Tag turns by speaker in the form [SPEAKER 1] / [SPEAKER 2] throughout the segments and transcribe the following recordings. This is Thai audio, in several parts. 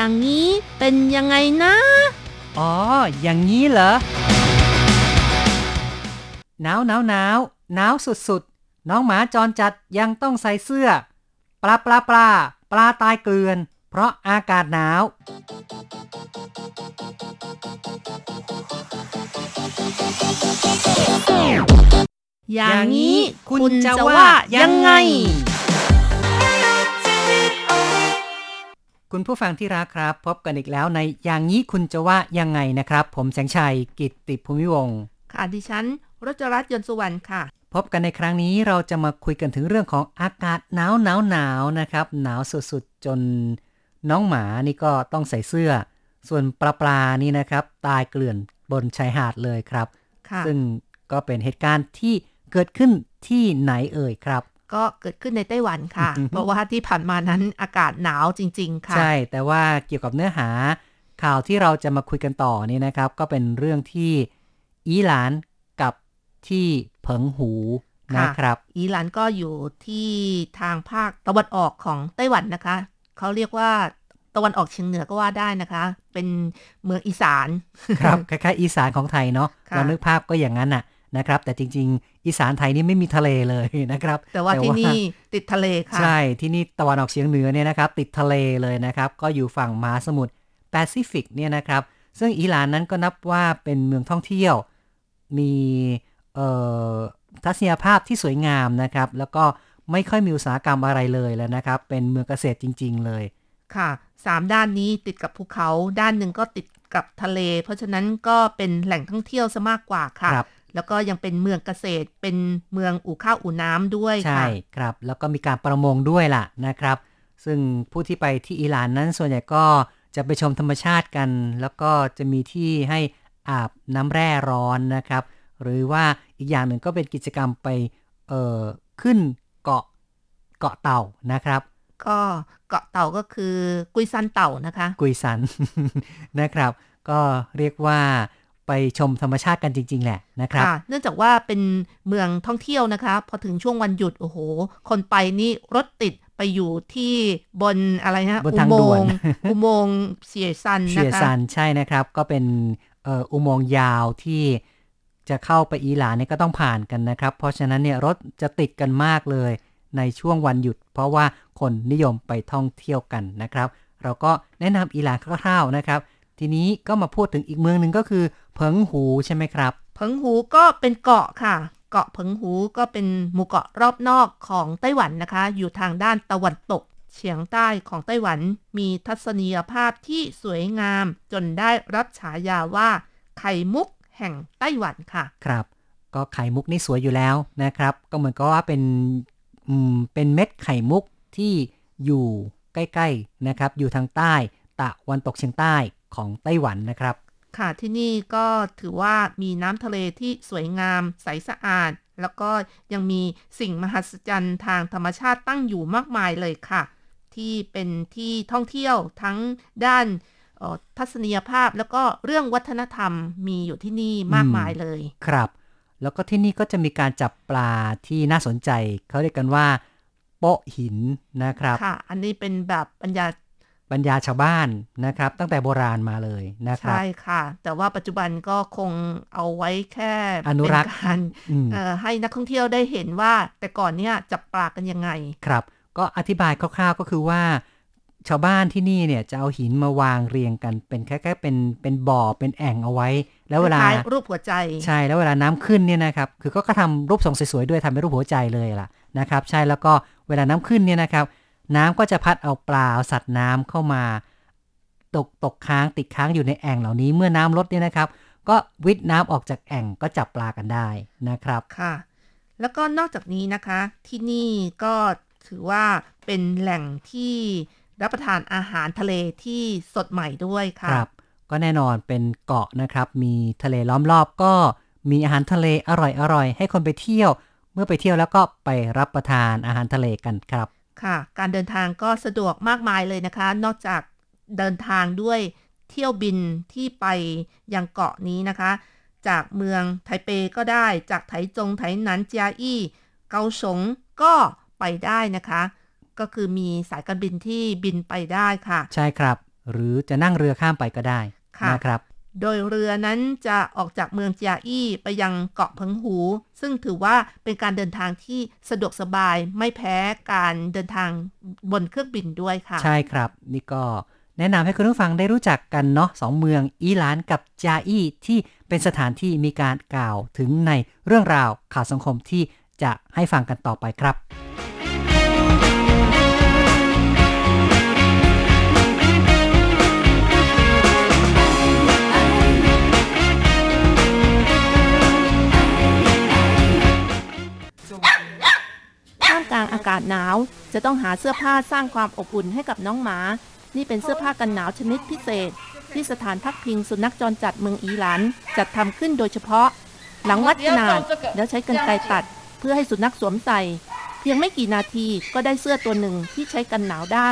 [SPEAKER 1] อย่างนี้เป็นยังไงนะ
[SPEAKER 2] อ๋อ อย่างนี้เหรอ หนาวหนาวหนาวหนาวสุดๆ น้องหมาจรจัดยังต้องใส่เสื้อ ปลาปลาปลาปลาตายเกลือน เพราะอากาศหนาว
[SPEAKER 1] อย่างนี้คุณจะว่ายังไง
[SPEAKER 2] คุณผู้ฟังที่รักครับ พบกันอีกแล้วในอย่างนี้คุณจะว่ายังไงนะครับ ผมแสงชัยกิตติภูมิวงศ์
[SPEAKER 1] ค่ะดิฉันรจรัตน์ยนต์สุวรรณค่ะ
[SPEAKER 2] พบกันในครั้งนี้เราจะมาคุยกันถึงเรื่องของอากาศหนาวหนาวหนาวนะครับ หนาวสุดๆ จน น้องหมานี่ก็ต้องใส่เสื้อ ส่วนปลาปลานี่นะครับ ตายเกลื่อนบนชายหาดเลยครับ
[SPEAKER 1] ค่ะ
[SPEAKER 2] ซึ่งก็เป็นเหตุการณ์ที่เกิดขึ้นที่ไหนเอ่ยครับ
[SPEAKER 1] ก็เกิดขึ้นในไต้หวันค่ะ เพราะว่าที่ผ่านมานั้นอากาศหนาวจริง ๆ ค่ะ
[SPEAKER 2] ใช่ แต่ว่าเกี่ยวกับเนื้อหาข่าวที่เราจะมาคุยกันต่อนี่นะครับ ก็เป็นเรื่องที่อีหลานกับที่เผิงหู
[SPEAKER 1] ค่ะ
[SPEAKER 2] นะครับ
[SPEAKER 1] อีหลันก็อยู่ที่ทางภาคตะวันออกของไต้หวันนะคะ เขาเรียกว่าตะวันออกเฉียงเหนือก็ว่าได้นะคะ เป็นเมืองอีสาน
[SPEAKER 2] ครับ คล้ายๆ อีสานของไทยเนาะ
[SPEAKER 1] ค่ะ
[SPEAKER 2] เรานึกภาพก็อย่างนั้นน่ะนะครับ แต่จริง ๆ อีสานไทยนี่ไม่มีทะเลเลยนะครับ
[SPEAKER 1] แต่ว่าที่นี่ติดทะเลค่ะ
[SPEAKER 2] ใช่ที่นี่ตะวันออกเฉียงเหนือเนี่ยนะครับ ติดทะเลเลยนะครับ ก็อยู่ฝั่งมหาสมุทรแปซิฟิกเนี่ยนะครับ ซึ่งอิหร่านนั้นก็นับว่าเป็นเมืองท่องเที่ยว มีเอ่อทัศนียภาพที่สวยงามนะครับ แล้วก็ไม่ค่อยมีอุตสาหกรรมอะไรเลยแล้วนะครับ เป็นเมืองเกษตรจริง ๆ เลย
[SPEAKER 1] ค่ะสามด้านนี้ติดกับภูเขา ด้านหนึ่งก็ติดกับทะเล เพราะฉะนั้นก็เป็นแหล่งท่องเที่ยวซะมากกว่าค่ะ
[SPEAKER 2] ครับ
[SPEAKER 1] แล้วก็ยังเป็นเมืองเกษตร เป็นเมืองอู่ข้าวอู่น้ำด้วย
[SPEAKER 2] ใช่
[SPEAKER 1] ค่ะ
[SPEAKER 2] ครับ แล้วก็มีการประมงด้วยล่ะนะครับ ซึ่งผู้ที่ไปที่อิหร่านนั้นส่วนใหญ่ก็จะไปชมธรรมชาติกัน แล้วก็จะมีที่ให้อาบน้ำแร่ร้อนนะครับ หรือว่าอีกอย่างหนึ่งก็เป็นกิจกรรมไปเอ่อขึ้นเกาะเกาะเต่านะครับ
[SPEAKER 1] ก็เกาะเต่าก็คือกุยซันเต่านะคะ
[SPEAKER 2] กุยซันนะครับ ก็เรียกว่า ไปชมธรรมชาติกันจริง ๆ แหละนะครับ
[SPEAKER 1] ค่ะเนื่องจากว่าเป็นเมืองท่องเที่ยวนะคะ พอถึงช่วงวันหยุด โอ้โห คนไปนี่รถติดไปอยู่ที่บนอะไรนะ
[SPEAKER 2] บนทางด่วน
[SPEAKER 1] อุโมงค์อุโมงค์เสวี่ยซาน
[SPEAKER 2] นะ
[SPEAKER 1] คะ
[SPEAKER 2] เส
[SPEAKER 1] วี่ย
[SPEAKER 2] ซานใช่นะครับ ก็เป็นเอ่ออุโมงค์ยาวที่จะเข้าไปอิหร่านเนี่ยก็ต้องผ่านกันนะครับ เพราะฉะนั้นเนี่ยรถจะติดกันมากเลยในช่วงวันหยุด เพราะว่าคนนิยมไปท่องเที่ยวกันนะครับ เราก็แนะนำอิหร่านคร่าวๆนะครับ ทีนี้ก็มาพูดถึงอีกเมืองหนึ่งก็คือเพิงหูใช่ไหมครับ
[SPEAKER 1] เพิงหูก็เป็นเกาะค่ะ เกาะเพิงหูก็เป็นหมู่เกาะรอบนอกของไต้หวันนะคะ อยู่ทางด้านตะวันตก เฉียงใต้ของไต้หวันมีทัศนียภาพที่สวยงาม จนได้รับฉายาว่า ไข่มุกแห่งไต้หวันค่ะ
[SPEAKER 2] ครับ ก็ไข่มุกนี่สวยอยู่แล้วนะครับ ก็เหมือนกับว่าเป็นอืมเป็นเม็ดไข่มุกที่อยู่ใกล้ๆนะครับ อยู่ทางใต้ ตะวันตกเฉียงใต้ของไต้หวันนะครับ
[SPEAKER 1] ค่ะที่นี่ก็ถือว่ามีน้ำทะเลที่สวยงาม ใสสะอาด แล้วก็ยังมีสิ่งมหัศจรรย์ทางธรรมชาติตั้งอยู่มากมายเลยค่ะ ที่เป็นที่ท่องเที่ยวทั้งด้านเอ่อทัศนียภาพแล้วก็เรื่องวัฒนธรรมมีอยู่ที่นี่มากมายเลย
[SPEAKER 2] ครับ แล้วก็ที่นี่ก็จะมีการจับปลาที่น่าสนใจ เขาเรียกกันว่าโป๊ะหินนะครับ
[SPEAKER 1] ค่ะ อันนี้เป็นแบบปัญญา
[SPEAKER 2] บรรยา ชาวบ้านนะครับ ตั้งแต่โบราณมาเลยนะครับ
[SPEAKER 1] ใช่ค่ะ แต่ว่าปัจจุบันก็คงเอาไว้แค่
[SPEAKER 2] อนุรักษ์
[SPEAKER 1] เป็นการ
[SPEAKER 2] อืม
[SPEAKER 1] เอ่อให้นักท่องเที่ยวได้เห็นว่า แต่ก่อนเนี่ยจับปลากันยังไง
[SPEAKER 2] ครับ ก็อธิบายคร่าวๆก็คือว่า ชาวบ้านที่นี่เนี่ยจะเอาหินมาวางเรียงกันเป็นแค่ๆเป็นเป็นบ่อเป็นแอ่งเอาไว้ แล้วเวลา
[SPEAKER 1] คล้ายๆรูปหัวใจ
[SPEAKER 2] ใช่แล้วเวลาน้ำขึ้นเนี่ยนะครับคือก็ก็ทำรูปทรงสวยๆด้วยทำเป็นรูปหัวใจเลยล่ะนะครับ ใช่แล้วก็เวลาน้ำขึ้นเนี่ยนะครับ น้ำก็จะพัดเอาปลาเอาสัตว์น้ำเข้ามา ตกตกค้างติดค้างอยู่ในแอ่งเหล่านี้เมื่อน้ำลดเนี่ยนะครับ ก็วิทน้ำออกจากแอ่งก็จับปลากันได้นะครับ
[SPEAKER 1] ค่ะ แล้วก็นอกจากนี้นะคะ ที่นี่ก็ถือว่าเป็นแหล่งที่รับประทานอาหารทะเลที่สดใหม่ด้วยค่ะ
[SPEAKER 2] ครับ ก็แน่นอนเป็นเกาะนะครับ มีทะเลล้อมรอบก็มีอาหารทะเลอร่อยๆให้คนไปเที่ยว เมื่อไปเที่ยวแล้วก็ไปรับประทานอาหารทะเลกันครับ
[SPEAKER 1] ค่ะ การเดินทางก็สะดวกมากมายเลยนะคะ นอกจากเดินทางด้วยเที่ยวบินที่ไปยังเกาะนี้นะคะ จากเมืองไทเปก็ได้ จากไถจงไถหนันเจียอี้เกาสงก็ไปได้นะคะ ก็คือมีสายการบินที่บินไปได้ค่ะ
[SPEAKER 2] ใช่ครับ หรือจะนั่งเรือข้ามไปก็ได้
[SPEAKER 1] ค่ะ
[SPEAKER 2] นะครับ
[SPEAKER 1] โดยเรือนั้นจะออกจากเมืองจาอี้ไปยังเกาะเพิงหู ซึ่งถือว่าเป็นการเดินทางที่สะดวกสบายไม่แพ้การเดินทางบนเครื่องบินด้วยค่ะ
[SPEAKER 2] ใช่ครับ นี่ก็แนะนำให้คุณผู้ฟังได้รู้จักกันเนาะสองเมืองอีหลานกับจาอี้ที่เป็นสถานที่มีการกล่าวถึงในเรื่องราวข่าวสังคมที่จะให้ฟังกันต่อไปครับ
[SPEAKER 1] กลางอากาศหนาว จะต้องหาเสื้อผ้าสร้างความอบอุ่นให้กับน้องหมา นี่เป็นเสื้อผ้ากันหนาวชนิดพิเศษ ที่สถานพักพิงสุนัขจรจัดเมืองอีหลันจัดทำขึ้นโดยเฉพาะ หลังวัดขนาดแล้วใช้กรรไกตัด เพื่อให้สุนัขสวมใส่ เพียงไม่กี่นาทีก็ได้เสื้อตัวหนึ่งที่ใช้กันหนาวได้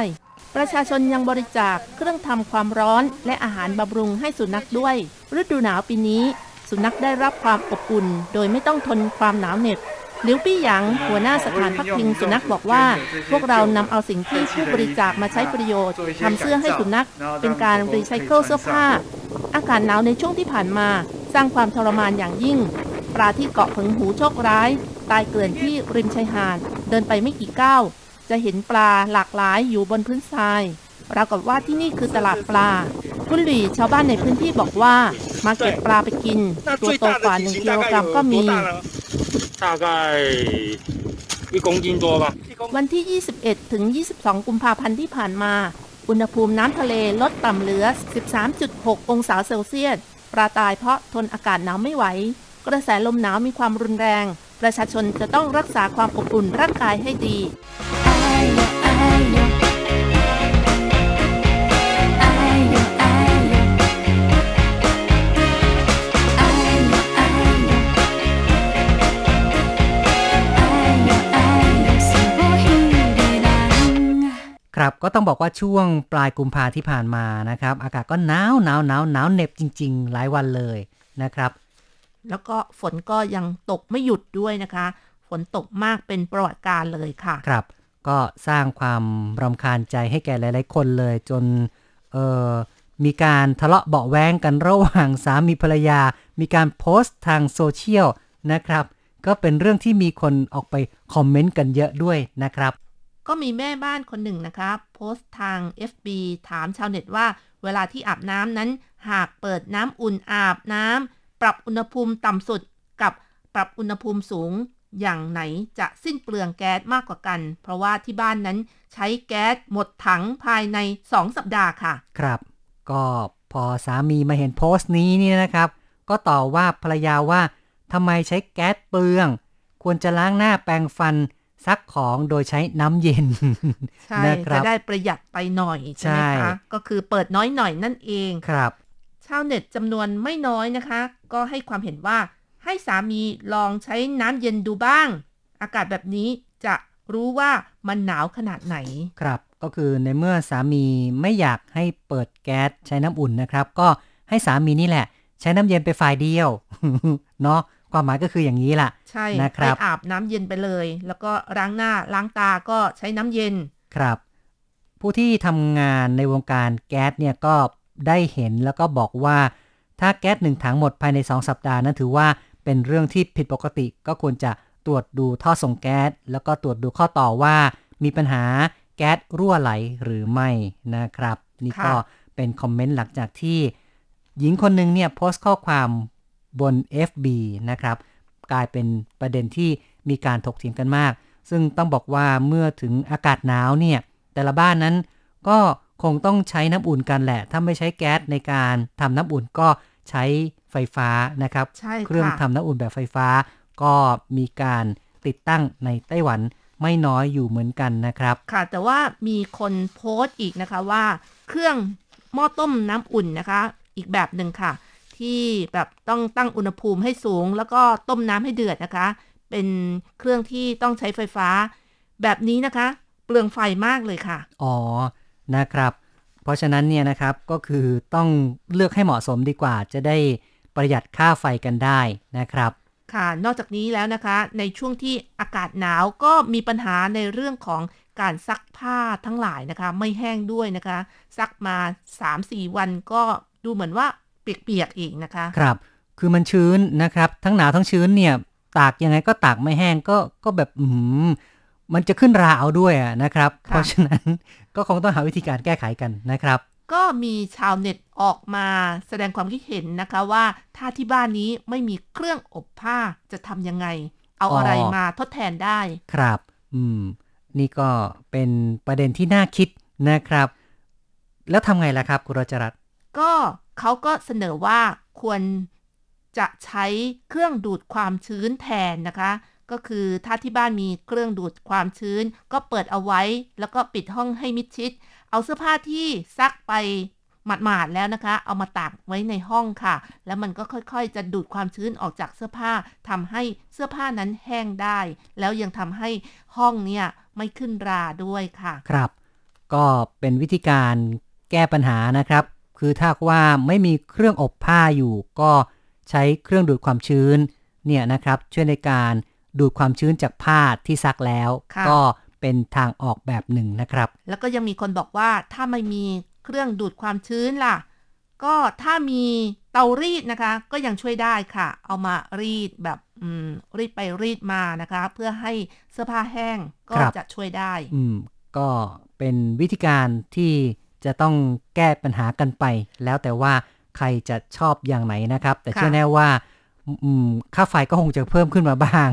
[SPEAKER 1] ประชาชนยังบริจาคเครื่องทำความร้อนและอาหารบำรุงให้สุนัขด้วย ฤดูหนาวปีนี้ สุนัขได้รับความอบอุ่น โดยไม่ต้องทนความหนาวเหน็บ หลิวปี้หยางหัวหน้าสถานพักพิงสุนัขบอกว่า พวกเรานำเอาสิ่งที่ผู้บริจาคมาใช้ประโยชน์ทำเสื้อให้สุนัข เป็นการรีไซเคิลเสื้อผ้า อากาศหนาวในช่วงที่ผ่านมา สร้างความทรมานอย่างยิ่ง ปลาที่เกาะผงหูโชคร้าย ตายเกลื่อนที่ริมชายหาด เดินไปไม่กี่ก้าวจะเห็นปลาหลากหลายอยู่บนพื้นทรายปรากฏว่าที่นี่คือตลาดปลาคุณหลีชาวบ้านในพื้นที่บอกว่า มาเก็บปลาไปกิน ตัวโตกว่าหนึ่งกิโลกรัมก็มี
[SPEAKER 3] 大概一公斤多吧。
[SPEAKER 1] วันที่ 21 ถึง 22 กุมภาพันธ์ที่ผ่านมา อุณหภูมิน้ำทะเลลดต่ำเหลือ 13.6 องศาเซลเซียส ปลาตายเพราะทนอากาศหนาวไม่ไหว กระแสลมหนาวมีความรุนแรง ประชาชนจะต้องรักษาความอบอุ่นร่างกายให้ดี
[SPEAKER 2] ก็ต้องบอกว่าช่วงปลายกุมภาที่ผ่านมานะครับ อากาศก็หนาวหนาวหนาวหนาวเหน็บจริง ๆ หลายวันเลยนะครับ
[SPEAKER 1] แล้วก็ฝนก็ยังตกไม่หยุดด้วยนะคะ ฝนตกมากเป็นประวัติการณ์เลยค่ะ
[SPEAKER 2] ครับ ก็สร้างความรำคาญใจให้แก่หลาย ๆ คนเลยจนเออมีการทะเลาะเบาะแว้งกันระหว่างสามีภรรยา มีการโพสต์ทางโซเชียลนะครับ ก็เป็นเรื่องที่มีคนออกไปคอมเมนต์กันเยอะด้วยนะครับ
[SPEAKER 1] ก็มีแม่บ้านคนหนึ่งนะคะโพสต์ทาง FB ถามชาวเน็ตว่า เวลาที่อาบน้ำนั้น หากเปิดน้ำอุ่นอาบน้ำปรับอุณหภูมิต่ำสุดกับปรับอุณหภูมิสูงอย่างไหนจะสิ้นเปลืองแก๊สมากกว่ากัน เพราะว่าที่บ้านนั้นใช้แก๊สหมดถังภายใน 2 สัปดาห์ค่ะ
[SPEAKER 2] ครับ ก็พอสามีมาเห็นโพสต์นี้เนี่ยนะครับ ก็ต่อว่าภรรยาว่าทำไมใช้แก๊สเปลือง ควรจะล้างหน้าแปรงฟัน ซักของโดยใช้น้ำเย็น
[SPEAKER 1] ใช่
[SPEAKER 2] นะครั
[SPEAKER 1] จะ
[SPEAKER 2] บ
[SPEAKER 1] ได้ประหยัดไปหน่อยใช่ไหม
[SPEAKER 2] ใช่
[SPEAKER 1] คะก็คือเปิดน้อยหน่อยนั่นเอง
[SPEAKER 2] ครับ
[SPEAKER 1] ชาวเน็ตจำนวนไม่น้อยนะคะ ก็ให้ความเห็นว่าให้สามีลองใช้น้ำเย็นดูบ้าง อากาศแบบนี้จะรู้ว่ามันหนาวขนาดไหน
[SPEAKER 2] ครับ ก็คือในเมื่อสามีไม่อยากให้เปิดแก๊สใช้น้ำอุ่นนะครับ ก็ให้สามีนี่แหละ ใช้น้ำเย็นไปฝ่ายเดียวเนาะ ความหมายก็คืออย่างนี้ล่ะ
[SPEAKER 1] ใช่
[SPEAKER 2] นะครับ
[SPEAKER 1] ให้อาบน้ำเย็นไปเลย แล้วก็ล้างหน้าล้างตาก็ใช้น้ำเย็น
[SPEAKER 2] ครับ ผู้ที่ทำงานในวงการแก๊สเนี่ยก็ได้เห็นแล้วก็บอกว่าถ้าแก๊สหนึ่งถังหมดภายใน 2 สัปดาห์นั้นถือว่าเป็นเรื่องที่ผิดปกติ ก็ควรจะตรวจดูท่อส่งแก๊สแล้วก็ตรวจดูข้อต่อว่า มีปัญหาแก๊สรั่วไหลหรือไม่นะครับ นี่ก็
[SPEAKER 1] ค่ะ
[SPEAKER 2] เป็นคอมเมนต์หลังจากที่ หญิงคนหนึ่งเนี่ยโพสต์ข้อความ บน FB นะครับ กลายเป็นประเด็นที่มีการถกเถียงกันมาก ซึ่งต้องบอกว่าเมื่อถึงอากาศหนาวเนี่ย แต่ละบ้านนั้นก็คงต้องใช้น้ำอุ่นกันแหละ ถ้าไม่ใช้แก๊สในการทำน้ำอุ่นก็ใช้ไฟฟ้านะครับ
[SPEAKER 1] ใช่
[SPEAKER 2] เครื่อง
[SPEAKER 1] ค่ะ
[SPEAKER 2] ทำน้ำอุ่นแบบไฟฟ้า ก็มีการติดตั้งในไต้หวันไม่น้อยอยู่เหมือนกันนะครับ
[SPEAKER 1] ค่ะ แต่ว่ามีคนโพสต์อีกนะคะว่า เครื่องหม้อต้มน้ำอุ่นนะคะ อีกแบบหนึ่งค่ะ ที่แบบต้องตั้งอุณหภูมิให้สูง แล้วก็ต้มน้ำให้เดือดนะคะ เป็นเครื่องที่ต้องใช้ไฟฟ้า แบบนี้นะคะ เปลืองไฟมากเลยค่ะ
[SPEAKER 2] อ๋อ นะครับ เพราะฉะนั้นเนี่ยนะครับก็คือต้องเลือกให้เหมาะสมดีกว่า จะได้ประหยัดค่าไฟกันได้นะครับ
[SPEAKER 1] ค่ะ นอกจากนี้แล้วนะคะ ในช่วงที่อากาศหนาวก็มีปัญหาในเรื่องของการซักผ้าทั้งหลายนะคะ ไม่แห้งด้วยนะคะ ซักมา 3-4 วันก็ดูเหมือนว่า เปียกๆอีกนะคะ
[SPEAKER 2] ครับ คือมันชื้นนะครับ ทั้งหนาวทั้งชื้นเนี่ย ตากยังไงก็ตากไม่แห้งก็ก็แบบอืมมันจะขึ้นราเอาด้วยอะนะครับ
[SPEAKER 1] ค่ะ
[SPEAKER 2] เพราะฉะนั้นก็คงต้องหาวิธีการแก้ไขกันนะครับ
[SPEAKER 1] ก็มีชาวเน็ตออกมาแสดงความคิดเห็นนะคะว่าถ้าที่บ้านนี้ไม่มีเครื่องอบผ้าจะทำยังไง เอาอะไร
[SPEAKER 2] อ๋อ
[SPEAKER 1] มาทดแทนได้
[SPEAKER 2] ครับ อืม นี่ก็เป็นประเด็นที่น่าคิดนะครับ แล้วทำไงล่ะครับคุณรจรัตน์
[SPEAKER 1] ก็ เขาก็เสนอว่าควรจะใช้เครื่องดูดความชื้นแทนนะคะ ก็คือถ้าที่บ้านมีเครื่องดูดความชื้น ก็เปิดเอาไว้ แล้วก็ปิดห้องให้มิดชิด เอาเสื้อผ้าที่ซักไปหมาดๆแล้วนะคะ เอามาตากไว้ในห้องค่ะ แล้วมันก็ค่อยๆ จะดูดความชื้นออกจากเสื้อผ้าทำให้เสื้อผ้านั้นแห้งได้ แล้วยังทำให้ห้องเนี่ยไม่ขึ้นราด้วยค่ะ
[SPEAKER 2] ครับ ก็เป็นวิธีการแก้ปัญหานะครับ คือถ้าว่าไม่มีเครื่องอบผ้าอยู่ ก็ใช้เครื่องดูดความชื้นเนี่ยนะครับช่วยในการดูดความชื้นจากผ้าที่ซักแล้ว
[SPEAKER 1] ค่ะ
[SPEAKER 2] ก็เป็นทางออกแบบหนึ่งนะครับ
[SPEAKER 1] แล้วก็ยังมีคนบอกว่าถ้าไม่มีเครื่องดูดความชื้นล่ะ ก็ถ้ามีเตารีดนะคะ ก็ยังช่วยได้ค่ะ เอามารีดแบบอืมรีดไปรีดมานะคะ เพื่อให้เสื้อผ้าแห้งก็
[SPEAKER 2] ครับ
[SPEAKER 1] จะช่วยได้
[SPEAKER 2] อืมก็เป็นวิธีการที่ จะต้องแก้ปัญหากันไป แล้วแต่ว่าใครจะชอบอย่างไหนนะครับ แต่
[SPEAKER 1] ค่ะ
[SPEAKER 2] เชื่อแน่ว่าอืมค่าไฟก็คงจะเพิ่มขึ้นมาบ้าง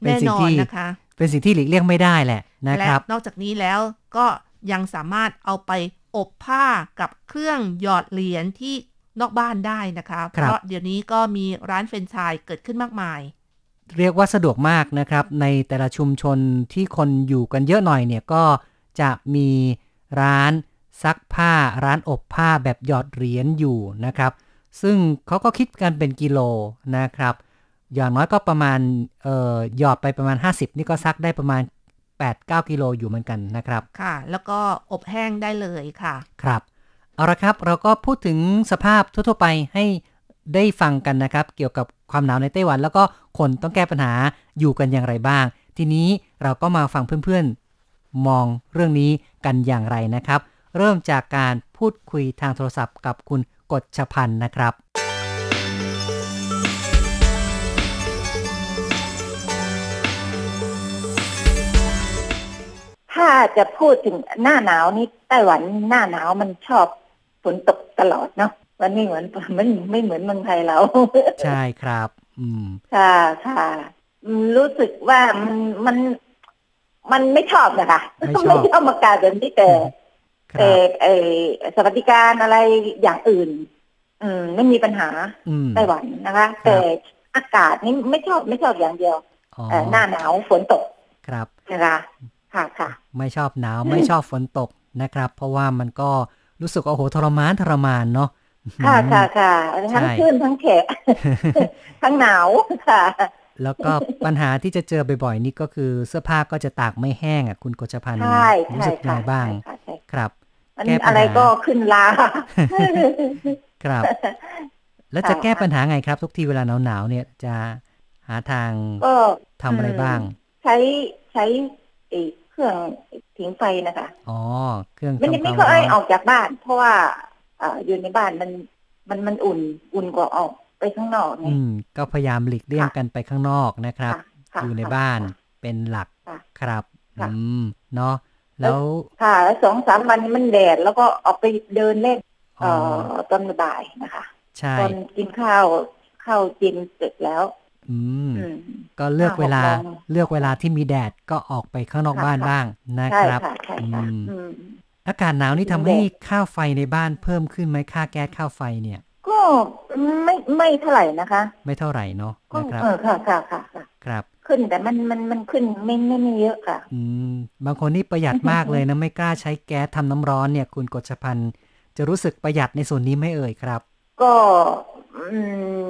[SPEAKER 2] เป็น
[SPEAKER 1] แน่
[SPEAKER 2] สิ่
[SPEAKER 1] น
[SPEAKER 2] ง
[SPEAKER 1] อน
[SPEAKER 2] ที่
[SPEAKER 1] นะคะ
[SPEAKER 2] เป็นสิ่งที่หลีกเลี่ยงไม่ได้แหละนะ
[SPEAKER 1] และ
[SPEAKER 2] ครับ
[SPEAKER 1] นอกจากนี้แล้วก็ยังสามารถเอาไปอบผ้ากับเครื่องหยอดเหรียญที่นอกบ้านได้นะคะ
[SPEAKER 2] ค
[SPEAKER 1] เพ
[SPEAKER 2] รับ
[SPEAKER 1] ราะเดี๋ยวนี้ก็มีร้านเฟรนไชส์เกิดขึ้นมากมาย
[SPEAKER 2] เรียกว่าสะดวกมากนะครับ ในแต่ละชุมชนที่คนอยู่กันเยอะหน่อยเนี่ยก็จะมีร้าน ซักผ้าร้านอบผ้าแบบหยอดเหรียญอยู่นะครับ ซึ่งเขาก็คิดกันเป็นกิโลนะครับ อย่างน้อยก็ประมาณเอ่อหยอดไปประมาณ 50 นี่ก็ซักได้ประมาณ 8-9 กิโลอยู่เหมือนกันนะครับ
[SPEAKER 1] ค่ะ แล้วก็อบแห้งได้เลยค่ะ
[SPEAKER 2] ครับ เอาละครับเราก็พูดถึงสภาพทั่วๆไปให้ได้ฟังกันนะครับ เกี่ยวกับความหนาวในไต้หวัน แล้วก็คนต้องแก้ปัญหาอยู่กันอย่างไรบ้าง ทีนี้เราก็มาฟังเพื่อนๆ มองเรื่องนี้กันอย่างไรนะครับ เริ่มจากการพูดคุยทางโทรศัพท์กับคุณกฎชพันธ์นะครับ
[SPEAKER 4] ถ้าจะพูดถึงหน้าหนาวนี่ไต้หวันหน้าหนาวมันชอบฝนตกตลอดเนาะมันไม่เหมือนมันไม่เหมือนเมืองไทยเรา
[SPEAKER 2] ใช่ครับ อืม
[SPEAKER 4] ค่ะค่ะอืมรู้สึกว่ามันมันมันไม่ชอบนะคะ
[SPEAKER 2] ไม่ชอบ
[SPEAKER 4] ไม่ชอบอากาศแบบนี้แต่
[SPEAKER 2] ครั
[SPEAKER 4] แต่
[SPEAKER 2] บ
[SPEAKER 4] เออสวัสดิการอะไรอย่างอื่น อืม ไม่มีปัญหา
[SPEAKER 2] อืม
[SPEAKER 4] ไต้หวันนะคะ แต่อากาศนี่ไม่ชอบไม่ชอบอย่างเดียว
[SPEAKER 2] อ๋อ
[SPEAKER 4] เออหน้าหนาวฝนตก
[SPEAKER 2] ครับ
[SPEAKER 4] นะคะค่ะค่ะ
[SPEAKER 2] ไม่ชอบหนาวไม่ชอบฝนตกนะครับ เพราะว่ามันก็รู้สึกว่าโอ้โหทรมานทรมานเนาะ
[SPEAKER 4] ค่ะค่ะค่ะทั้ง
[SPEAKER 2] ใช่
[SPEAKER 4] คลื่นทั้งแขกทั้งหนาวค่ะ
[SPEAKER 2] แล้วก็ปัญหาที่จะเจอบ่อยๆนี่ก็คือเสื้อผ้าก็จะตากไม่แห้งอะคุณกฤษพันธ์
[SPEAKER 4] ใช่
[SPEAKER 2] รู้
[SPEAKER 4] ใช่
[SPEAKER 2] สึกยัง
[SPEAKER 4] ค่ะ
[SPEAKER 2] ไงบ้าง
[SPEAKER 4] ใช่ค่ะใช่
[SPEAKER 2] ครับ
[SPEAKER 4] มัน
[SPEAKER 2] แก้ปัญหา
[SPEAKER 4] อะไรก็ขึ้นลา
[SPEAKER 2] ครับ แล้วจะแก้ปัญหาไงครับ ทุกทีเวลาหนาวๆเนี่ยจะหาทาง
[SPEAKER 4] ก็
[SPEAKER 2] ทำอะไรบ้าง
[SPEAKER 4] ใช้ใช้ไอ้เครื่องผิงไฟนะคะ
[SPEAKER 2] อ๋อเครื่อง
[SPEAKER 4] ไม่ได้
[SPEAKER 2] ทำค
[SPEAKER 4] ไม่
[SPEAKER 2] วาม
[SPEAKER 4] ค่อย
[SPEAKER 2] ร้อน
[SPEAKER 4] ออกจากบ้าน เพราะว่าอ่าอยู่ในบ้านมันมันมันอุ่นอุ่นกว่าออกไปข้างนอกไง
[SPEAKER 2] อืมก็พยายามหลีกเลี่ยงกันไปข้างนอกนะครับ
[SPEAKER 4] ค่ะค่ะ
[SPEAKER 2] อยู่ใน
[SPEAKER 4] ค่ะ
[SPEAKER 2] บ้าน
[SPEAKER 4] ค่ะ
[SPEAKER 2] เป็นหลัก
[SPEAKER 4] ค่ะ
[SPEAKER 2] ครับ
[SPEAKER 4] ค่ะ
[SPEAKER 2] อืมเนาะ แล้ว
[SPEAKER 4] ค่ะแล้วสองสามวันนี้มันแดดแล้วก็ออกไปเดินเล่น
[SPEAKER 2] อ๋
[SPEAKER 4] เอ่
[SPEAKER 2] อ
[SPEAKER 4] อตอนบ่ายนะคะ
[SPEAKER 2] ใช่
[SPEAKER 4] ตอนกินข้าวข้าวกินเสร็จแล้ว
[SPEAKER 2] อืม
[SPEAKER 4] อืม
[SPEAKER 2] ก็เลือก
[SPEAKER 4] ห้าหก
[SPEAKER 2] เวลา
[SPEAKER 4] โมง
[SPEAKER 2] เลือกเวลาที่มีแดดก็ออกไปข้างนอก
[SPEAKER 4] ค่ะ
[SPEAKER 2] บ้าน
[SPEAKER 4] ค่ะ
[SPEAKER 2] บ้างนะ
[SPEAKER 4] ใช่
[SPEAKER 2] ครับ
[SPEAKER 4] ค่ะใช่ค่ะ
[SPEAKER 2] อืม
[SPEAKER 4] อืม
[SPEAKER 2] อากาศหนาวนี่ทำ
[SPEAKER 4] แดด
[SPEAKER 2] ให้ค่าไฟในบ้านเพิ่มขึ้นไหมค่าแก๊สค่าไฟเนี่ย
[SPEAKER 4] ก็ไม่ไม่เท่าไหร่นะคะ
[SPEAKER 2] ไม่เท่าไหร่เนาะ
[SPEAKER 4] ก็
[SPEAKER 2] นะครับ
[SPEAKER 4] เออค่ะค่ะค่ะค่ะ
[SPEAKER 2] ครับ
[SPEAKER 4] ขึ้นแต่มันมันมันขึ้นไม่ไม่ไม่เยอะค่ะ
[SPEAKER 2] อืมบางคนนี่ประหยัดมากเลยนะไม่กล้าใช้แก๊สทำน้ำร้อนเนี่ย คุณกฎชพันธ์จะรู้สึกประหยัดในส่วนนี้ไหม่เอ่ยครับ
[SPEAKER 4] ก็อืม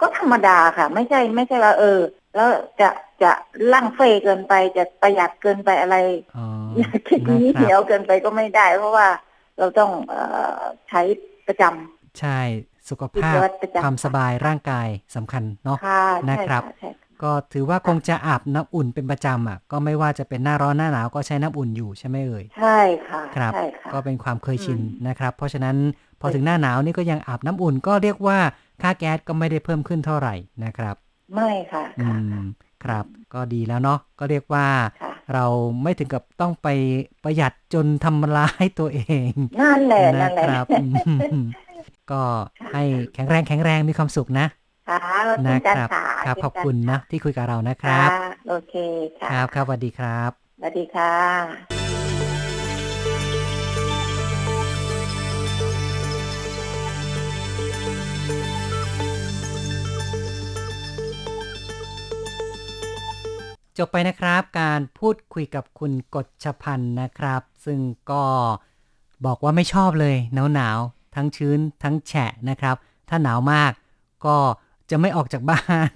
[SPEAKER 4] ก็ธรรมดาค่ะ ไม่ใช่ไม่ใช่ว่า เออ แล้วจะจะลั่งเฟยเกินไปจะประหยัดเกินไปอะไร
[SPEAKER 2] อ๋อ
[SPEAKER 4] อยากคิด
[SPEAKER 2] นะ
[SPEAKER 4] นี้
[SPEAKER 2] ค
[SPEAKER 4] เดีย
[SPEAKER 2] รั
[SPEAKER 4] ว
[SPEAKER 2] บ
[SPEAKER 4] เกินไปก็ไม่ได้ เพราะว่าเราต้องเอ่อใช้ประจำ
[SPEAKER 2] ใช่สุข
[SPEAKER 4] กิจ
[SPEAKER 2] ภาพ
[SPEAKER 4] วัตรประจำ
[SPEAKER 2] ความสบายร่างกายสำคัญเนาะ
[SPEAKER 4] ค่ะ
[SPEAKER 2] นะ
[SPEAKER 4] ใช่
[SPEAKER 2] ครับ
[SPEAKER 4] ใช่
[SPEAKER 2] ก็ถือว่าคงจะอาบน้ำอุ่นเป็นประจำอะ ก็ไม่ว่าจะเป็นหน้าร้อนหน้าหนาวก็ใช้น้ำอุ่นอยู่ใช่ไหมเอ่ย
[SPEAKER 4] ใช่ค่ะ
[SPEAKER 2] ครับ
[SPEAKER 4] ใช่ค่ะ
[SPEAKER 2] ก็เป็นความเคยชิน
[SPEAKER 4] อืม
[SPEAKER 2] นะครับ เพราะฉะนั้นพอถึงหน้าหนาวนี่ก็ยังอาบน้ำอุ่นก็เรียกว่าค่าแก๊สก็ไม่ได้เพิ่มขึ้นเท่าไหร่นะครับ
[SPEAKER 4] ไม่ค่ะ
[SPEAKER 2] อื
[SPEAKER 4] ค่ะ
[SPEAKER 2] มครับ ก็ดีแล้วเนาะก็เรียกว่า
[SPEAKER 4] ค่ะ
[SPEAKER 2] เราไม่ถึงกับต้องไปประหยัดจนทำร้ายตัวเอง
[SPEAKER 4] นั่นแหละ
[SPEAKER 2] นะ
[SPEAKER 4] นั่นแหละ
[SPEAKER 2] ครับอืมก็ให้แข็งแรงแข็งแรงมีความสุขนะ
[SPEAKER 4] ค่ะเช่
[SPEAKER 2] นะ
[SPEAKER 4] นกัน
[SPEAKER 2] ครับ
[SPEAKER 4] ค่ะ
[SPEAKER 2] ครับ
[SPEAKER 4] เช่น
[SPEAKER 2] ขอบ
[SPEAKER 4] กัน
[SPEAKER 2] คุณนะที่คุยกับเรานะค
[SPEAKER 4] ค่ะ
[SPEAKER 2] รับ
[SPEAKER 4] โอเคค่ะ
[SPEAKER 2] ครับครับสวัสดีครับ
[SPEAKER 4] สวัสดีค่ะ
[SPEAKER 2] จบไปนะครับการพูดคุยกับคุณกฎชพันธ์นะครับ ซึ่งก็บอกว่าไม่ชอบเลยหนาวหนาวๆทั้งชื้นทั้งแฉะนะครับ ถ้าหนาวมากก็ จะไม่ออกจากบ้าน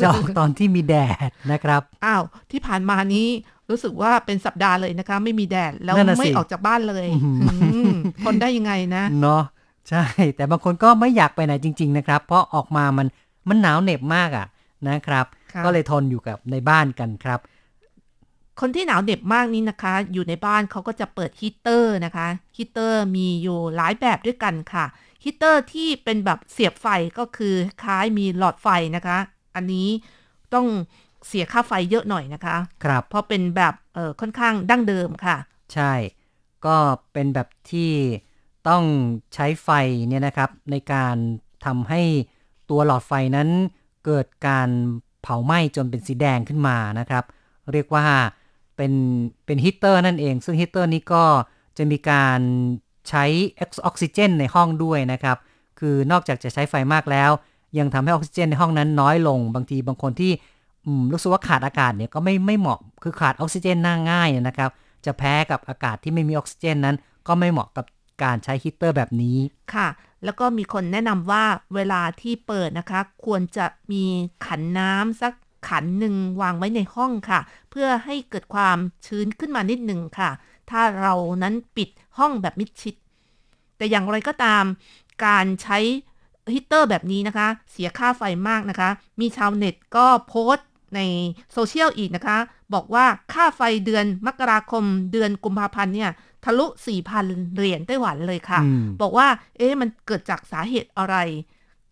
[SPEAKER 2] จะออกตอนที่มีแดดนะครับ
[SPEAKER 1] อ้าวที่ผ่านมานี้รู้สึกว่าเป็นสัปดาห์เลยนะคะ ไม่มีแดดแล้ว
[SPEAKER 2] นั่นน่ะสิ
[SPEAKER 1] ไม่ออกจากบ้านเลย
[SPEAKER 2] อืม
[SPEAKER 1] อืมทนได้ยังไงนะ
[SPEAKER 2] เนาะใช่ แต่บางคนก็ไม่อยากไปไหนจริง ๆ นะครับ เพราะออกมามันมันหนาวเหน็บมากอะนะครับ
[SPEAKER 1] ค่ะ
[SPEAKER 2] ก็เลยทนอยู่กับในบ้านกันครับ
[SPEAKER 1] คนที่หนาวเหน็บมากนี้นะคะ อยู่ในบ้านเขาก็จะเปิดฮีตเตอร์นะคะฮีตเตอร์มีอยู่หลายแบบด้วยกันค่ะ ฮีตเตอร์ที่เป็นแบบเสียบไฟก็คือคล้ายมีหลอดไฟนะคะ อันนี้ต้องเสียค่าไฟเยอะหน่อยนะคะ
[SPEAKER 2] ครับ
[SPEAKER 1] เพราะเป็นแบบเออค่อนข้างดั้งเดิมค่ะ
[SPEAKER 2] ใช่ ก็เป็นแบบที่ต้องใช้ไฟเนี่ยนะครับ ในการทำให้ตัวหลอดไฟนั้น เกิดการเผาไหม้จนเป็นสีแดงขึ้นมานะครับ เรียกว่าเป็นเป็นฮีตเตอร์นั่นเอง ซึ่งฮีตเตอร์นี้ก็จะมีการ ใช้ออกซิเจนในห้องด้วยนะครับ คือนอกจากจะใช้ไฟมากแล้ว ยังทำให้ออกซิเจนในห้องนั้นน้อยลง บางทีบางคนที่รู้สึกว่าขาดอากาศเนี่ยก็ไม่ไม่เหมาะคือขาดออกซิเจนน่าง่ายนะครับ จะแพ้กับอากาศที่ไม่มีออกซิเจนนั้น ก็ไม่เหมาะกับการใช้ฮีตเตอร์แบบนี้
[SPEAKER 1] ค่ะ แล้วก็มีคนแนะนำว่าเวลาที่เปิดนะคะ ควรจะมีขันน้ำสักขันหนึ่งวางไว้ในห้องค่ะ เพื่อให้เกิดความชื้นขึ้นมานิดหนึ่งค่ะ ถ้าเรานั้นปิด ห้องแบบมิดชิด แต่อย่างไรก็ตามการใช้ฮีตเตอร์แบบนี้นะคะ เสียค่าไฟมากนะคะ มีชาวเน็ตก็โพสต์ในโซเชียลอีกนะคะ บอกว่าค่าไฟเดือนมกราคมเดือนกุมภาพันธ์เนี่ย ทะลุ 4,000 เหรียญไต้หวันเลยค่ะ
[SPEAKER 2] อืม
[SPEAKER 1] บอกว่า เอ๊ะมันเกิดจากสาเหตุอะไร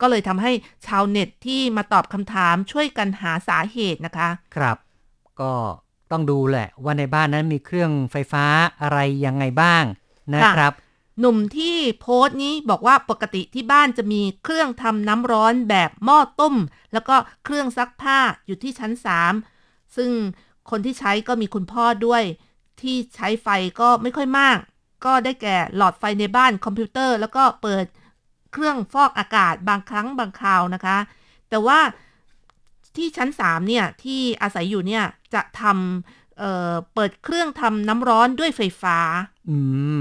[SPEAKER 1] ก็เลยทำให้ชาวเน็ตที่มาตอบคำถามช่วยกันหาสาเหตุนะคะ
[SPEAKER 2] ครับ ก็ต้องดูแหละว่าในบ้านนั้นมีเครื่องไฟฟ้าอะไรยังไงบ้าง นะครับ
[SPEAKER 1] หนุ่มที่โพสต์นี้บอกว่าปกติที่บ้านจะมีเครื่องทำน้ำร้อนแบบหม้อต้ม แล้วก็เครื่องซักผ้าอยู่ที่ชั้น 3 ซึ่งคนที่ใช้ก็มีคุณพ่อด้วย ที่ใช้ไฟก็ไม่ค่อยมาก ก็ได้แก่หลอดไฟในบ้านคอมพิวเตอร์ แล้วก็เปิดเครื่องฟอกอากาศบางครั้งบางคราวนะคะ แต่ว่าที่ชั้น 3 เนี่ย ที่อาศัยอยู่เนี่ย จะทำเอ่อเปิดเครื่องทำน้ำร้อนด้วยไฟฟ้า
[SPEAKER 2] อืม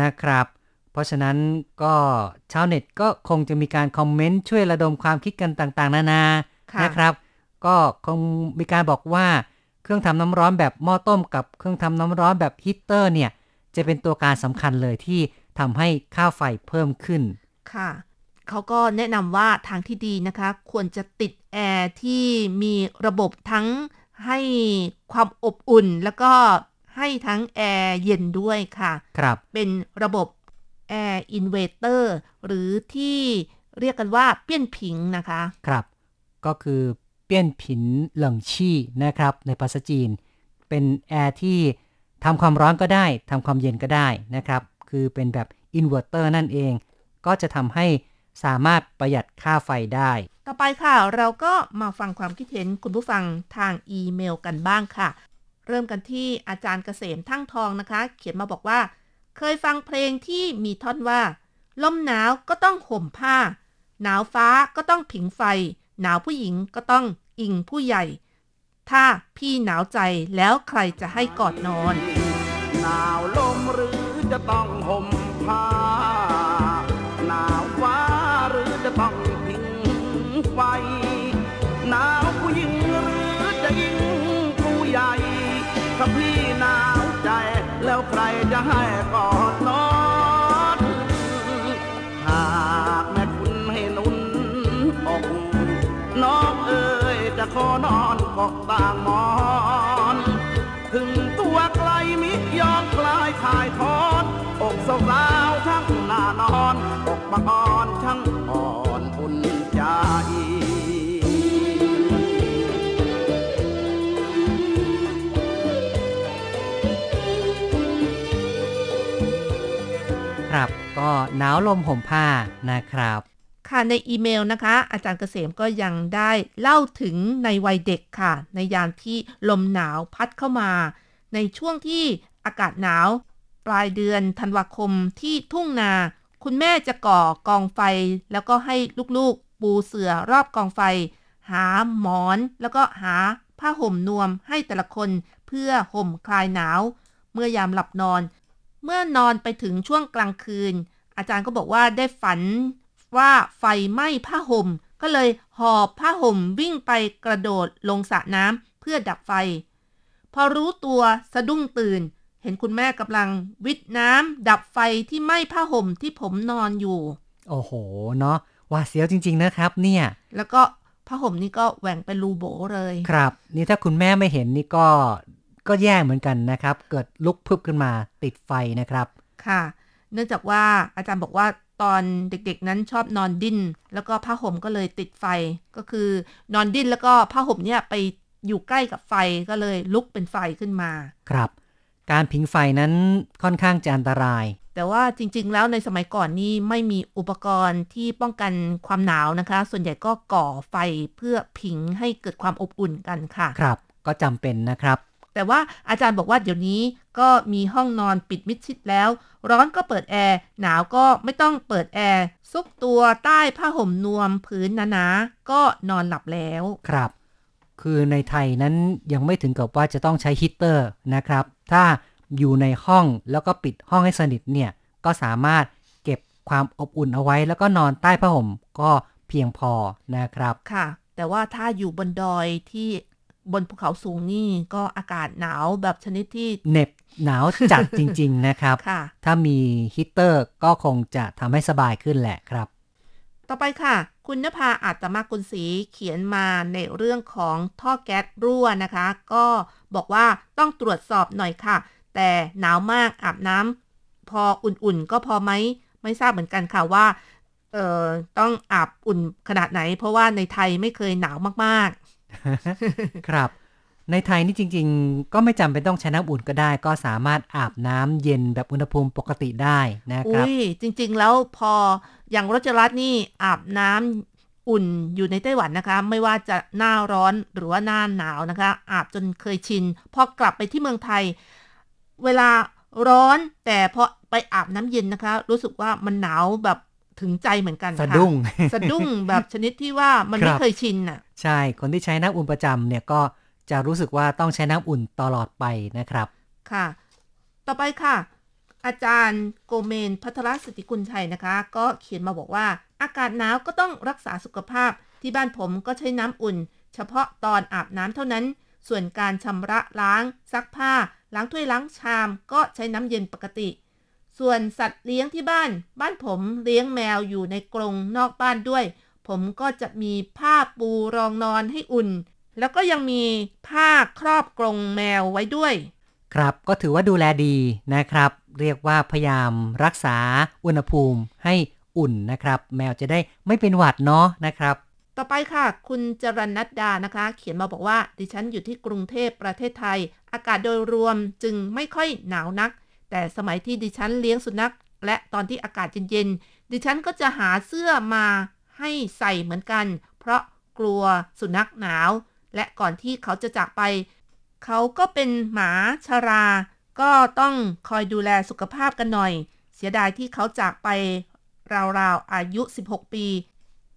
[SPEAKER 2] นะครับ เพราะฉะนั้นก็ชาวเน็ตก็คงจะมีการคอมเมนต์ช่วยระดมความคิดกันต่างๆ นานา
[SPEAKER 1] ค่ะ
[SPEAKER 2] นะครับ ก็คงมีการบอกว่าเครื่องทำน้ำร้อนแบบหม้อต้มกับเครื่องทำน้ำร้อนแบบฮีตเตอร์เนี่ยจะเป็นตัวการสำคัญเลยที่ทำให้ค่าไฟเพิ่มขึ้น
[SPEAKER 1] ค่ะ เขาก็แนะนำว่าทางที่ดีนะคะ ควรจะติดแอร์ที่มีระบบทั้งให้ความอบอุ่นแล้วก็ ให้ทั้งแอร์เย็นด้วยค่ะ
[SPEAKER 2] ครับ
[SPEAKER 1] เป็นระบบแอร์อินเวอร์เตอร์หรือที่เรียกกันว่า變頻 นะคะ
[SPEAKER 2] ครับ ก็คือ變頻冷氣นะครับ ในภาษาจีน เป็นแอร์ที่ทำความร้อนก็ได้ทำความเย็นก็ได้นะครับ คือเป็นแบบอินเวอร์เตอร์นั่นเอง ก็จะทำให้สามารถประหยัดค่าไฟได้
[SPEAKER 1] ต่อไปค่ะ เราก็มาฟังความคิดเห็นคุณผู้ฟังทางอีเมลกันบ้างค่ะ เริ่มกันที่อาจารย์เกษมทั่งทองนะคะ เขียนมาบอกว่า เคยฟังเพลงที่มีท่อนว่า ลมหนาวก็ต้องห่มผ้า หนาวฟ้าก็ต้องผิงไฟ หนาวผู้หญิงก็ต้องอิงผู้ใหญ่ ถ้าพี่หนาวใจแล้วใครจะให้กอดนอน
[SPEAKER 5] หนาวลมหรือจะต้องห่มผ้า อกต่างมอน ถึงตัวไกลมิยอมคลายถ่ายทอนอกสาวๆทั้งหน้านอนอกบังอ่อนช่างอ่อนอุ่นใจ
[SPEAKER 2] ครับก็หนาวลมห่มผ้านะครับ
[SPEAKER 1] ค่ะในอีเมลนะคะ อาจารย์เกษมก็ยังได้เล่าถึงในวัยเด็กค่ะ ในยามที่ลมหนาวพัดเข้ามา ในช่วงที่อากาศหนาว ปลายเดือนธันวาคมที่ทุ่งนา คุณแม่จะก่อกองไฟ แล้วก็ให้ลูกๆ ปูเสื่อรอบกองไฟ หาหมอน แล้วก็หาผ้าห่มนวมให้แต่ละคนเพื่อห่มคลายหนาว เมื่อยามหลับนอน เมื่อนอนไปถึงช่วงกลางคืน อาจารย์ก็บอกว่าได้ฝัน ว่าไฟไหม้ผ้าห่ม ก็เลยหอบผ้าห่มวิ่งไปกระโดดลงสระน้ำเพื่อดับไฟ พอรู้ตัวสะดุ้งตื่น เห็นคุณแม่กำลังวิทน้ำดับไฟที่ไหม้ผ้าห่มที่ผมนอนอยู่
[SPEAKER 2] โอ้โห เนาะหว่าดเสียวจริง ๆ นะครับ เนี่ย
[SPEAKER 1] แล้วก็ผ้าห่มนี่ก็แหว่งเป็นรูโบเลย
[SPEAKER 2] ครับ นี่ถ้าคุณแม่ไม่เห็นนี่ก็ก็แย่เหมือนกันนะครับ เกิดลุกพึบขึ้นมาติดไฟนะครับ
[SPEAKER 1] ค่ะ เนื่องจากว่าอาจารย์บอกว่า ตอนเด็กๆนั้นชอบนอนดิ้น แล้วก็ผ้าห่มก็เลยติดไฟ ก็คือนอนดิ้นแล้วก็ผ้าห่มเนี่ยไปอยู่ใกล้กับไฟก็เลยลุกเป็นไฟขึ้นมา
[SPEAKER 2] ครับ การผิงไฟนั้นค่อนข้างจะอันตราย
[SPEAKER 1] แต่ว่าจริง ๆ แล้วในสมัยก่อนนี่ไม่มีอุปกรณ์ที่ป้องกันความหนาวนะคะ ส่วนใหญ่ก็ก่อไฟเพื่อผิงให้เกิดความอบอุ่นกันค่ะ
[SPEAKER 2] ครับ ก็จำเป็นนะครับ
[SPEAKER 1] แต่ว่าอาจารย์บอกว่าเดี๋ยวนี้ก็มีห้องนอนปิดมิดชิดแล้ว ร้อนก็เปิดแอร์ หนาวก็ไม่ต้องเปิดแอร์ ซุกตัวใต้ผ้าห่มนวมผืนหนาๆก็นอนหลับแล้ว
[SPEAKER 2] ครับ คือในไทยนั้นยังไม่ถึงกับว่าจะต้องใช้ฮีตเตอร์นะครับ ถ้าอยู่ในห้องแล้วก็ปิดห้องให้สนิทเนี่ย ก็สามารถเก็บความอบอุ่นเอาไว้ แล้วก็นอนใต้ผ้าห่มก็เพียงพอนะครับ
[SPEAKER 1] ค่ะ แต่ว่าถ้าอยู่บนดอยที่ บนภูเขาสูงนี่ก็อากาศหนาวแบบชนิดที่
[SPEAKER 2] เหน็บหนาวจัดจริง ๆ นะครับ
[SPEAKER 1] ค่ะ
[SPEAKER 2] ถ้ามีฮีตเตอร์ก็คงจะทำให้สบายขึ้นแหละครับ
[SPEAKER 1] ต่อไปค่ะ คุณนภาอาตมากุลศรีเขียนมาในเรื่องของท่อแก๊สรั่วนะคะ ก็บอกว่าต้องตรวจสอบหน่อยค่ะ แต่หนาวมากอาบน้ำพออุ่นๆ ก็พอไหมไม่ทราบเหมือนกันค่ะว่าเอ่อต้องอาบอุ่นขนาดไหน เพราะว่าในไทยไม่เคยหนาวมาก
[SPEAKER 2] ครับ ในไทยนี่จริง ๆ ก็ไม่จำเป็นต้องใช้น้ำอุ่นก็ได้ ก็สามารถอาบน้ำเย็นแบบอุณหภูมิปกติได้นะครับ
[SPEAKER 1] อุ้ยจริง ๆ แล้วพออย่างรจรัสนี่อาบน้ำอุ่นอยู่ในไต้หวันนะคะ ไม่ว่าจะหน้าร้อนหรือว่าหน้าหนาวนะคะ อาบจนเคยชิน พอกลับไปที่เมืองไทย เวลาร้อนแต่พอไปอาบน้ำเย็นนะคะ รู้สึกว่ามันหนาวแบบ ถึงใจเหมือนกันค่ะ
[SPEAKER 2] สะดุ้ง
[SPEAKER 1] สะดุ้งแบบชนิดที่ว่ามันไม่
[SPEAKER 2] ครับ
[SPEAKER 1] เคยชินน่ะ
[SPEAKER 2] ใช่คนที่ใช้น้ำอุ่นประจำเนี่ยก็จะรู้สึกว่าต้องใช้น้ำอุ่นตลอดไปนะครับ
[SPEAKER 1] ค่ะ ต่อไปค่ะ อาจารย์โกเมนพัทรสติกุลชัยนะคะ ก็เขียนมาบอกว่า อากาศหนาวก็ต้องรักษาสุขภาพที่บ้านผมก็ใช้น้ำอุ่น เฉพาะตอนอาบน้ำเท่านั้น ส่วนการชำระล้าง ซักผ้า ล้างถ้วยล้างชาม ก็ใช้น้ำเย็นปกติ ส่วนสัตว์เลี้ยงที่บ้าน บ้านผมเลี้ยงแมวอยู่ในกรงนอกบ้านด้วย ผมก็จะมีผ้าปูรองนอนให้อุ่น แล้วก็ยังมีผ้าครอบกรงแมวไว้ด้วย
[SPEAKER 2] ครับก็ถือว่าดูแลดีนะครับ เรียกว่าพยายามรักษาอุณหภูมิให้อุ่นนะครับ แมวจะได้ไม่เป็นหวัดเนาะนะครับ
[SPEAKER 1] ต่อไปค่ะ คุณจรัญนัดดานะคะ เขียนมาบอกว่า ดิฉันอยู่ที่กรุงเทพประเทศไทย อากาศโดยรวมจึงไม่ค่อยหนาวนัก แต่สมัยที่ดิฉันเลี้ยงสุนัข และตอนที่อากาศเย็นๆ ดิฉันก็จะหาเสื้อมาให้ใส่เหมือนกัน เพราะกลัวสุนัขหนาว และก่อนที่เขาจะจากไป เขาก็เป็นหมาชรา ก็ต้องคอยดูแลสุขภาพกันหน่อย เสียดายที่เขาจากไปราวๆอายุ 16 ปี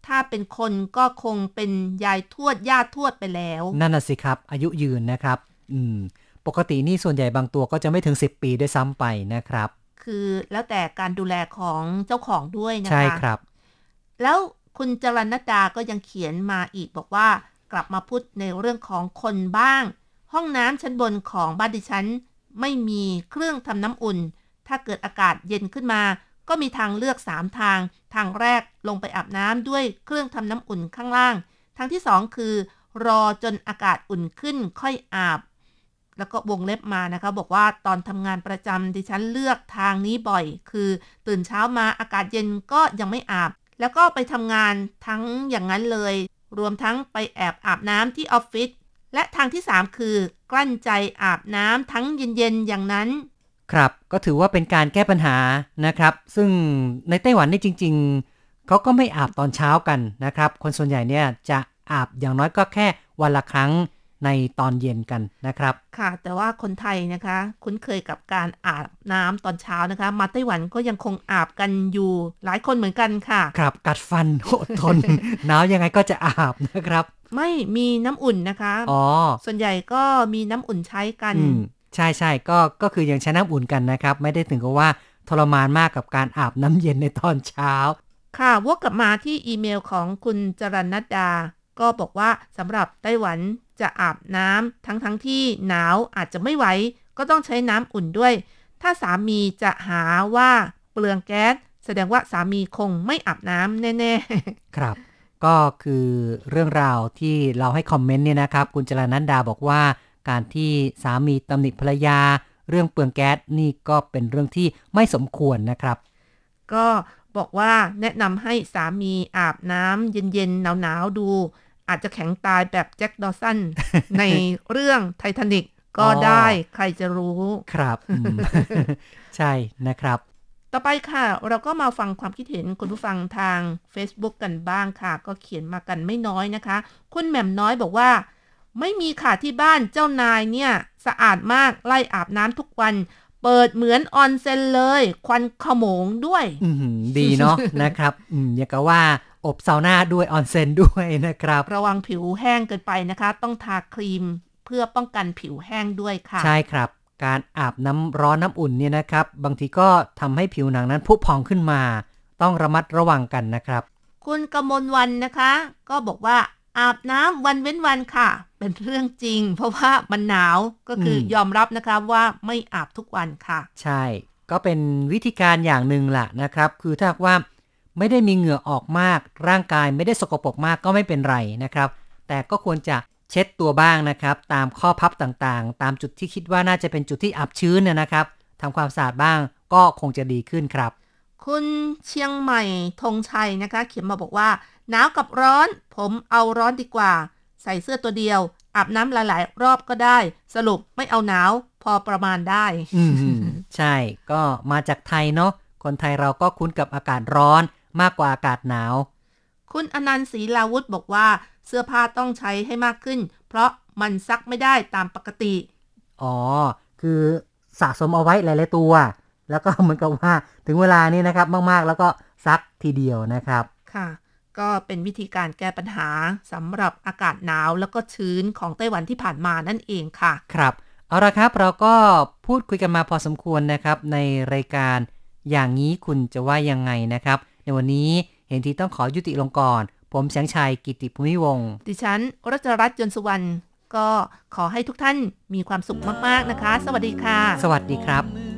[SPEAKER 1] ถ้าเป็นคนก็คงเป็นยายทวดย่าทวดไปแล้ว
[SPEAKER 2] นั่นน่ะสิครับ อายุยืนนะครับ อืม ปกตินี่ส่วนใหญ่บางตัวก็จะไม่ถึง 10 ปีด้วยซ้ำไปนะครับ
[SPEAKER 1] คือแล้วแต่การดูแลของเจ้าของด้วยนะคะ
[SPEAKER 2] ใช่ครับ
[SPEAKER 1] แล้วคุณจรัญนดาก็ยังเขียนมาอีกบอกว่ากลับมาพูดในเรื่องของคนบ้าง ห้องน้ำชั้นบนของบ้านดิฉัน ไม่มีเครื่องทำน้ำอุ่น ถ้าเกิดอากาศเย็นขึ้นมา ก็มีทางเลือก 3 ทาง ทางแรกลงไปอาบน้ำด้วยเครื่องทำน้ำอุ่นข้างล่าง ทางที่ 2 คือ รอจนอากาศอุ่นขึ้นค่อยอาบ แล้วก็วงเล็บมานะคะ บอกว่าตอนทำงานประจำดิฉันเลือกทางนี้บ่อย คือตื่นเช้ามาอากาศเย็นก็ยังไม่อาบ แล้วก็ไปทำงานทั้งอย่างนั้นเลย รวมทั้งไปแอบอาบน้ำที่ออฟฟิศและทางที่ 3 คือกลั้นใจอาบน้ำทั้งเย็นๆอย่างนั้น
[SPEAKER 2] ครับก็ถือว่าเป็นการแก้ปัญหานะครับ ซึ่งในไต้หวันนี่จริง ๆเขาก็ไม่อาบตอนเช้ากันนะครับ คนส่วนใหญ่เนี่ยจะอาบอย่างน้อยก็แค่วันละครั้ง ในตอนเย็นกันนะครับ
[SPEAKER 1] ค่ะ แต่ว่าคนไทยนะคะ คุ้นเคยกับการอาบน้ำตอนเช้านะคะ มาไต้หวันก็ยังคงอาบกันอยู่หลายคนเหมือนกันค่ะ
[SPEAKER 2] ครับ กัดฟันอดทนหนาวยังไงก็จะอาบนะครับ
[SPEAKER 1] ไม่มีน้ำอุ่นนะคะ
[SPEAKER 2] อ๋อ
[SPEAKER 1] ส่วนใหญ่ก็มีน้ำอุ่นใช้กัน
[SPEAKER 2] อืมใช่ใช่ก็ก็คือยังใช้น้ำอุ่นกันนะครับ ไม่ได้ถึงกับว่าทรมานมากกับการอาบน้ำเย็นในตอนเช้า
[SPEAKER 1] ค่ะวกกลับมาที่อีเมลของคุณจรันนัดดา ก็บอกว่าสำหรับไต้หวัน จะอาบน้ำทั้งทั้งที่หนาวอาจจะไม่ไหวก็ต้องใช้น้ำอุ่นด้วย ถ้าสามีจะหาว่าเปลืองแก๊สแสดงว่าสามีคงไม่อาบน้ำแน่ๆ
[SPEAKER 2] ครับ ก็คือเรื่องราวที่เราให้คอมเมนต์เนี่ยนะครับ คุณจรนันดาบอกว่า การที่สามีตำหนิภรรยา เรื่องเปลืองแก๊สนี่ก็เป็นเรื่องที่ไม่สมควรนะครับ
[SPEAKER 1] ก็บอกว่าแนะนำให้สามีอาบน้ำเย็นๆหนาวๆดู อาจจะแข็งตายแบบแจ็คดอสันในเรื่องไททานิกก็
[SPEAKER 2] อ๋อ
[SPEAKER 1] ได้ใครจะรู้
[SPEAKER 2] ครับอืมใช่นะครับ
[SPEAKER 1] ต่อไปค่ะ เราก็มาฟังความคิดเห็นคุณผู้ฟังทาง Facebook กันบ้างค่ะ ก็เขียนมากันไม่น้อยนะคะ คุณแหม่มน้อยบอกว่า ไม่มีค่ะที่บ้านเจ้านายเนี่ย สะอาดมากไล่อาบน้ำทุกวันเปิดเหมือนออนเซ็นเลย ควันขโมงด้วย
[SPEAKER 2] อืมดีเนาะนะครับ อืมอย่างกับว่า อบซาวน่าด้วยออนเซนด้วยนะครับ
[SPEAKER 1] ระวังผิวแห้งเกินไปนะคะ ต้องทาครีมเพื่อป้องกันผิวแห้งด้วยค่ะ
[SPEAKER 2] ใช่ครับการอาบน้ำร้อนน้ำอุ่นเนี่ยนะครับ บางทีก็ทำให้ผิวหนังนั้นพุพองขึ้นมา ต้องระมัดระวังกันนะครับ
[SPEAKER 1] คุณกมลวันนะคะ ก็บอกว่าอาบน้ำวันเว้นวันค่ะ เป็นเรื่องจริง เพราะว่ามันหนาวก็คืออ
[SPEAKER 2] ม
[SPEAKER 1] ยอมรับนะคะว่าไม่อาบทุกวันค่ะ
[SPEAKER 2] ใช่ ก็เป็นวิธีการอย่างหนึ่งแหละนะครับ คือถ้าหากว่า ไม่ได้มีเหงื่อออกมาก ร่างกายไม่ได้สกปรกมากก็ไม่เป็นไรนะครับ แต่ก็ควรจะเช็ดตัวบ้างนะครับ ตามข้อพับต่างๆ ตามจุดที่คิดว่าน่าจะเป็นจุดที่อับชื้นเนยนะครับทำความสะอาดบ้างก็คงจะดีขึ้นครับ
[SPEAKER 1] คุณเชียงใหม่ธงชัยนะคะ เขียนมาบอกว่าหนาวกับร้อน ผมเอาร้อนดีกว่า ใส่เสื้อตัวเดียว อาบน้ำหลายๆ รอบก็ได้ สรุปไม่เอาหนาวพอประมาณได้
[SPEAKER 2] อืมใช่ก็มาจากไทยเนาะคนไทยเราก็คุ้นกับอากาศร้อน มากกว่าอากาศหนาว
[SPEAKER 1] คุณอนันต์ศรีลาวุธบอกว่า เสื้อผ้าต้องใช้ให้มากขึ้น เพราะมันซักไม่ได้ตามปกติ
[SPEAKER 2] อ๋อ คือสะสมเอาไว้หลายๆตัว แล้วก็เหมือนกับว่าถึงเวลานี้นะครับมากๆ แล้วก็ซักทีเดียวนะครับ
[SPEAKER 1] ค่ะ ก็เป็นวิธีการแก้ปัญหาสำหรับอากาศหนาวแล้วก็ชื้นของไต้หวันที่ผ่านมานั่นเองค่ะ
[SPEAKER 2] ครับ เอาละครับเราก็พูดคุยกันมาพอสมควรนะครับ ในรายการอย่างนี้คุณจะว่ายังไงนะครับ ในวันนี้เห็นทีต้องขอยุติลงก่อน ผมแสงชัยกิติภูมิวงศ์
[SPEAKER 1] ดิฉันรัชรัตน์ยนต์สุวรรณก็ขอให้ทุกท่านมีความสุขมาก ๆ นะคะ สวัสดีค่ะ
[SPEAKER 2] สวัสดีครับ